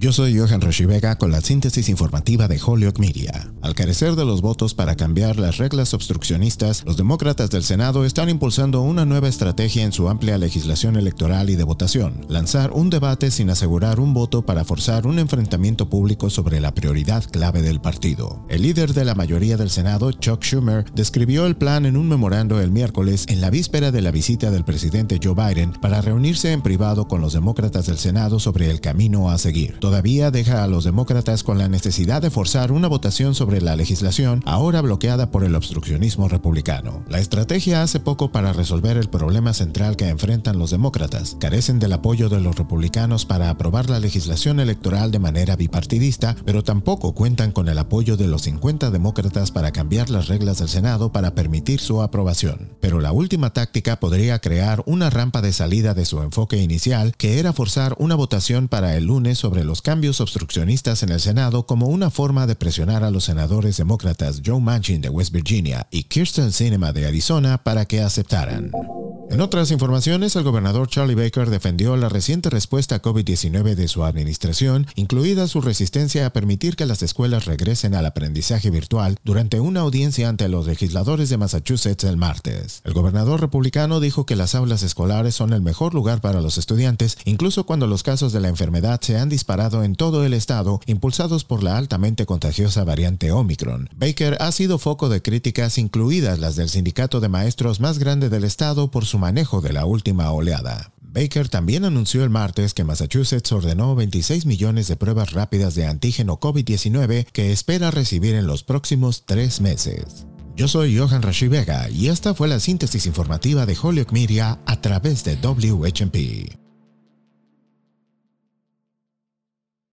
Yo soy Johan Rashi Vega con la síntesis informativa de Holyoke Media. Al carecer de los votos para cambiar las reglas obstruccionistas, los demócratas del Senado están impulsando una nueva estrategia en su amplia legislación electoral y de votación, lanzar un debate sin asegurar un voto para forzar un enfrentamiento público sobre la prioridad clave del partido. El líder de la mayoría del Senado, Chuck Schumer, describió el plan en un memorando el miércoles en la víspera de la visita del presidente Joe Biden para reunirse en privado con los demócratas del Senado sobre el camino a seguir todavía deja a los demócratas con la necesidad de forzar una votación sobre la legislación ahora bloqueada por el obstruccionismo republicano. La estrategia hace poco para resolver el problema central que enfrentan los demócratas. Carecen del apoyo de los republicanos para aprobar la legislación electoral de manera bipartidista, pero tampoco cuentan con el apoyo de los 50 demócratas para cambiar las reglas del Senado para permitir su aprobación. Pero la última táctica podría crear una rampa de salida de su enfoque inicial, que era forzar una votación para el lunes sobre cambios obstruccionistas en el Senado como una forma de presionar a los senadores demócratas Joe Manchin de West Virginia y Kirsten Sinema de Arizona para que aceptaran. En otras informaciones, el gobernador Charlie Baker defendió la reciente respuesta a COVID-19 de su administración, incluida su resistencia a permitir que las escuelas regresen al aprendizaje virtual durante una audiencia ante los legisladores de Massachusetts el martes. El gobernador republicano dijo que las aulas escolares son el mejor lugar para los estudiantes, incluso cuando los casos de la enfermedad se han disparado en todo el estado, impulsados por la altamente contagiosa variante Omicron. Baker ha sido foco de críticas, incluidas las del sindicato de maestros más grande del estado, por su manejo de la última oleada. Baker también anunció el martes que Massachusetts ordenó 26 millones de pruebas rápidas de antígeno COVID-19 que espera recibir en los próximos tres meses. Yo soy Johan Rashi Vega y esta fue la síntesis informativa de Holyoke Media a través de WHMP.